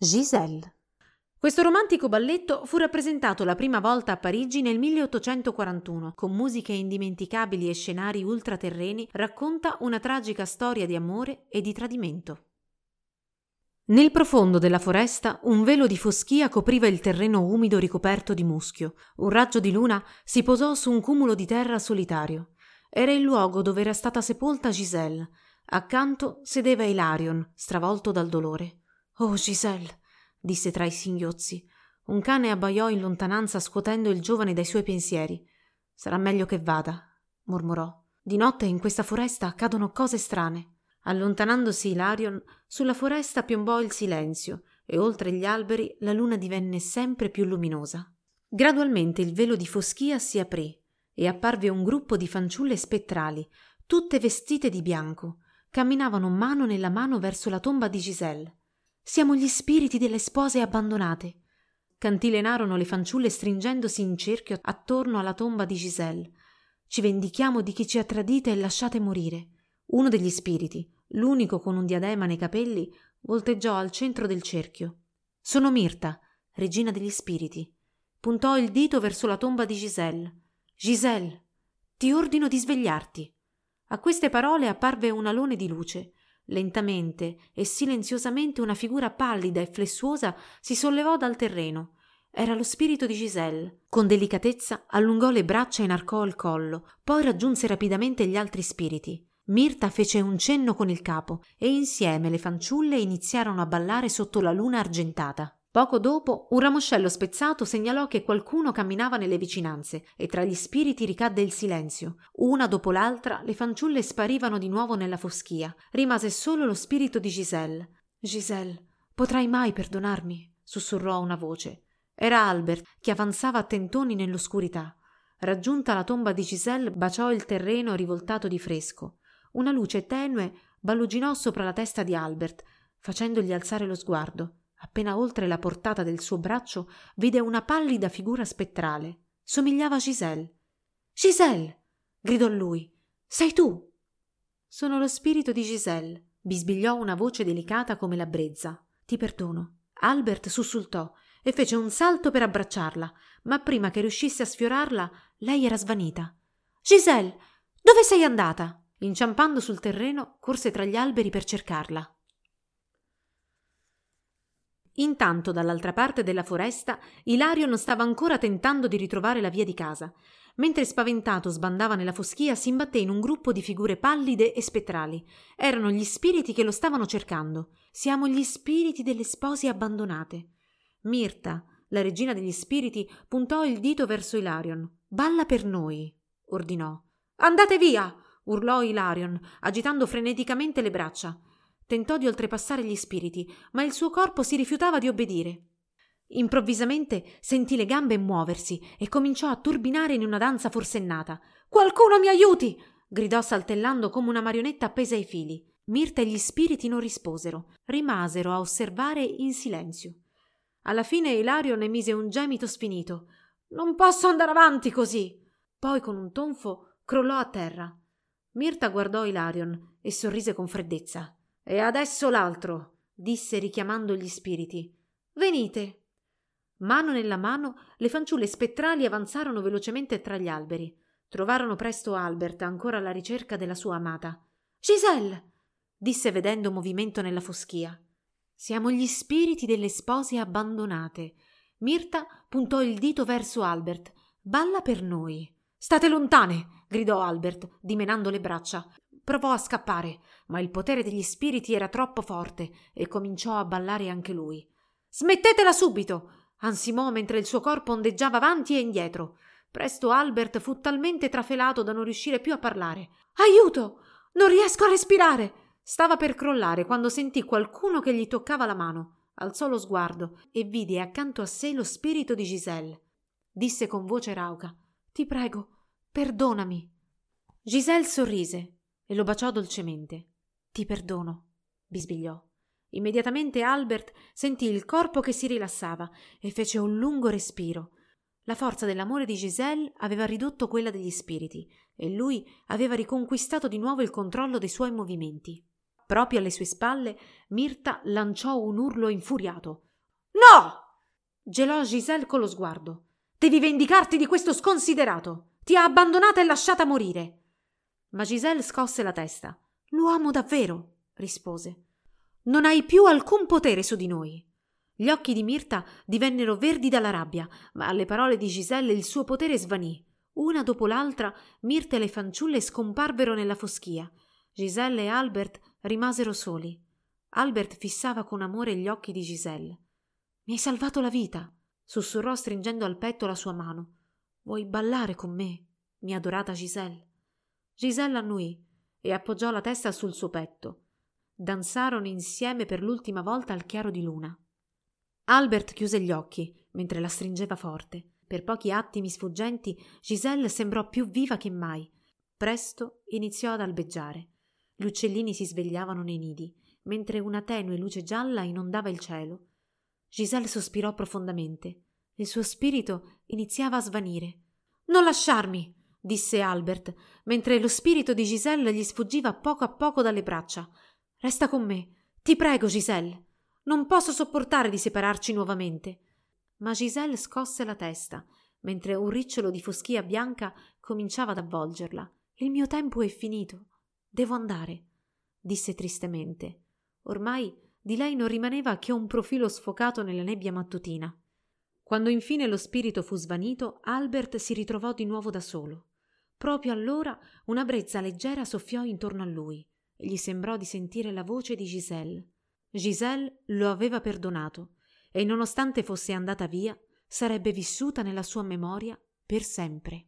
Giselle. Questo romantico balletto fu rappresentato la prima volta a Parigi nel 1841, con musiche indimenticabili e scenari ultraterreni, racconta una tragica storia di amore e di tradimento. Nel profondo della foresta un velo di foschia copriva il terreno umido ricoperto di muschio. Un raggio di luna si posò su un cumulo di terra solitario. Era il luogo dove era stata sepolta Giselle. Accanto sedeva Ilarion, stravolto dal dolore. Oh, Giselle, disse tra i singhiozzi. Un cane abbaiò in lontananza scuotendo il giovane dai suoi pensieri. Sarà meglio che vada, mormorò. Di notte in questa foresta accadono cose strane. Allontanandosi Ilarion, sulla foresta piombò il silenzio e oltre gli alberi la luna divenne sempre più luminosa. Gradualmente il velo di foschia si aprì e apparve un gruppo di fanciulle spettrali, tutte vestite di bianco. Camminavano mano nella mano verso la tomba di Giselle. Siamo gli spiriti delle spose abbandonate. Cantilenarono le fanciulle stringendosi in cerchio attorno alla tomba di Giselle. Ci vendichiamo di chi ci ha tradite e lasciate morire. Uno degli spiriti, l'unico con un diadema nei capelli, volteggiò al centro del cerchio. Sono Mirta, regina degli spiriti. Puntò il dito verso la tomba di Giselle. Giselle, ti ordino di svegliarti. A queste parole apparve un alone di luce. Lentamente e silenziosamente una figura pallida e flessuosa si sollevò dal terreno. Era lo spirito di Giselle. Con delicatezza allungò le braccia e inarcò il collo, poi raggiunse rapidamente gli altri spiriti. Mirta fece un cenno con il capo e insieme le fanciulle iniziarono a ballare sotto la luna argentata. Poco dopo un ramoscello spezzato segnalò che qualcuno camminava nelle vicinanze e tra gli spiriti ricadde il silenzio. Una dopo l'altra le fanciulle sparivano di nuovo nella foschia. Rimase solo lo spirito di Giselle. Giselle, potrai mai perdonarmi? sussurrò una voce. Era Albert che avanzava a tentoni nell'oscurità. Raggiunta la tomba di Giselle, baciò il terreno rivoltato di fresco. Una luce tenue balluginò sopra la testa di Albert, facendogli alzare lo sguardo. Appena oltre la portata del suo braccio vide una pallida figura spettrale. Somigliava a Giselle. Giselle! gridò lui. Sei tu? Sono lo spirito di Giselle, bisbigliò una voce delicata come la brezza. Ti perdono. Albert sussultò e fece un salto per abbracciarla, ma prima che riuscisse a sfiorarla, lei era svanita. Giselle, dove sei andata? Inciampando sul terreno, corse tra gli alberi per cercarla. Intanto, dall'altra parte della foresta, Ilario stava ancora tentando di ritrovare la via di casa. Mentre spaventato sbandava nella foschia, si imbatté in un gruppo di figure pallide e spettrali. Erano gli spiriti che lo stavano cercando. Siamo gli spiriti delle spose abbandonate. Mirta, la regina degli spiriti, puntò il dito verso Ilarion. Balla per noi, ordinò. Andate via! urlò Ilarion, agitando freneticamente le braccia. Tentò di oltrepassare gli spiriti, ma il suo corpo si rifiutava di obbedire. Improvvisamente sentì le gambe muoversi e cominciò a turbinare in una danza forsennata. Qualcuno mi aiuti! gridò saltellando come una marionetta appesa ai fili. Mirta e gli spiriti non risposero, rimasero a osservare in silenzio. Alla fine Ilario ne mise un gemito sfinito. Non posso andare avanti così. Poi con un tonfo crollò a terra. Mirta guardò Ilarion e sorrise con freddezza. E adesso l'altro, disse richiamando gli spiriti. Venite. Mano nella mano, le fanciulle spettrali avanzarono velocemente tra gli alberi. Trovarono presto Albert, ancora alla ricerca della sua amata. Giselle! disse vedendo movimento nella foschia. Siamo gli spiriti delle spose abbandonate. Mirta puntò il dito verso Albert. Balla per noi. State lontane! gridò Albert, dimenando le braccia. Provò a scappare, ma il potere degli spiriti era troppo forte e cominciò a ballare anche lui. Smettetela subito! ansimò mentre il suo corpo ondeggiava avanti e indietro. Presto Albert fu talmente trafelato da non riuscire più a parlare. Aiuto! Non riesco a respirare! Stava per crollare quando sentì qualcuno che gli toccava la mano. Alzò lo sguardo e vide accanto a sé lo spirito di Giselle. Disse con voce rauca: Ti prego, perdonami. Giselle sorrise e lo baciò dolcemente. Ti perdono, bisbigliò. Immediatamente Albert sentì il corpo che si rilassava e fece un lungo respiro. La forza dell'amore di Giselle aveva ridotto quella degli spiriti e lui aveva riconquistato di nuovo il controllo dei suoi movimenti. Proprio alle sue spalle, Mirta lanciò un urlo infuriato. No! Gelò Giselle con lo sguardo. Devi vendicarti di questo sconsiderato. Ti ha abbandonata e lasciata morire. Ma Giselle scosse la testa. Lo amo davvero, rispose. Non hai più alcun potere su di noi. Gli occhi di Mirta divennero verdi dalla rabbia, ma alle parole di Giselle il suo potere svanì. Una dopo l'altra, Mirta e le fanciulle scomparvero nella foschia. Giselle e Albert rimasero soli. Albert fissava con amore gli occhi di Giselle. Mi hai salvato la vita, sussurrò stringendo al petto la sua mano. Vuoi ballare con me, mia adorata Giselle? Giselle annuì e appoggiò la testa sul suo petto. Danzarono insieme per l'ultima volta al chiaro di luna. Albert chiuse gli occhi mentre la stringeva forte. Per pochi attimi sfuggenti Giselle sembrò più viva che mai. Presto iniziò ad albeggiare. Gli uccellini si svegliavano nei nidi, mentre una tenue luce gialla inondava il cielo. Giselle sospirò profondamente. Il suo spirito iniziava a svanire. Non lasciarmi, disse Albert, mentre lo spirito di Giselle gli sfuggiva poco a poco dalle braccia. Resta con me. Ti prego, Giselle. Non posso sopportare di separarci nuovamente. Ma Giselle scosse la testa, mentre un ricciolo di foschia bianca cominciava ad avvolgerla. Il mio tempo è finito. Devo andare, disse tristemente. Ormai di lei non rimaneva che un profilo sfocato nella nebbia mattutina. Quando infine lo spirito fu svanito, Albert si ritrovò di nuovo da solo. Proprio allora una brezza leggera soffiò intorno a lui e gli sembrò di sentire la voce di Giselle. Giselle lo aveva perdonato e nonostante fosse andata via, sarebbe vissuta nella sua memoria per sempre.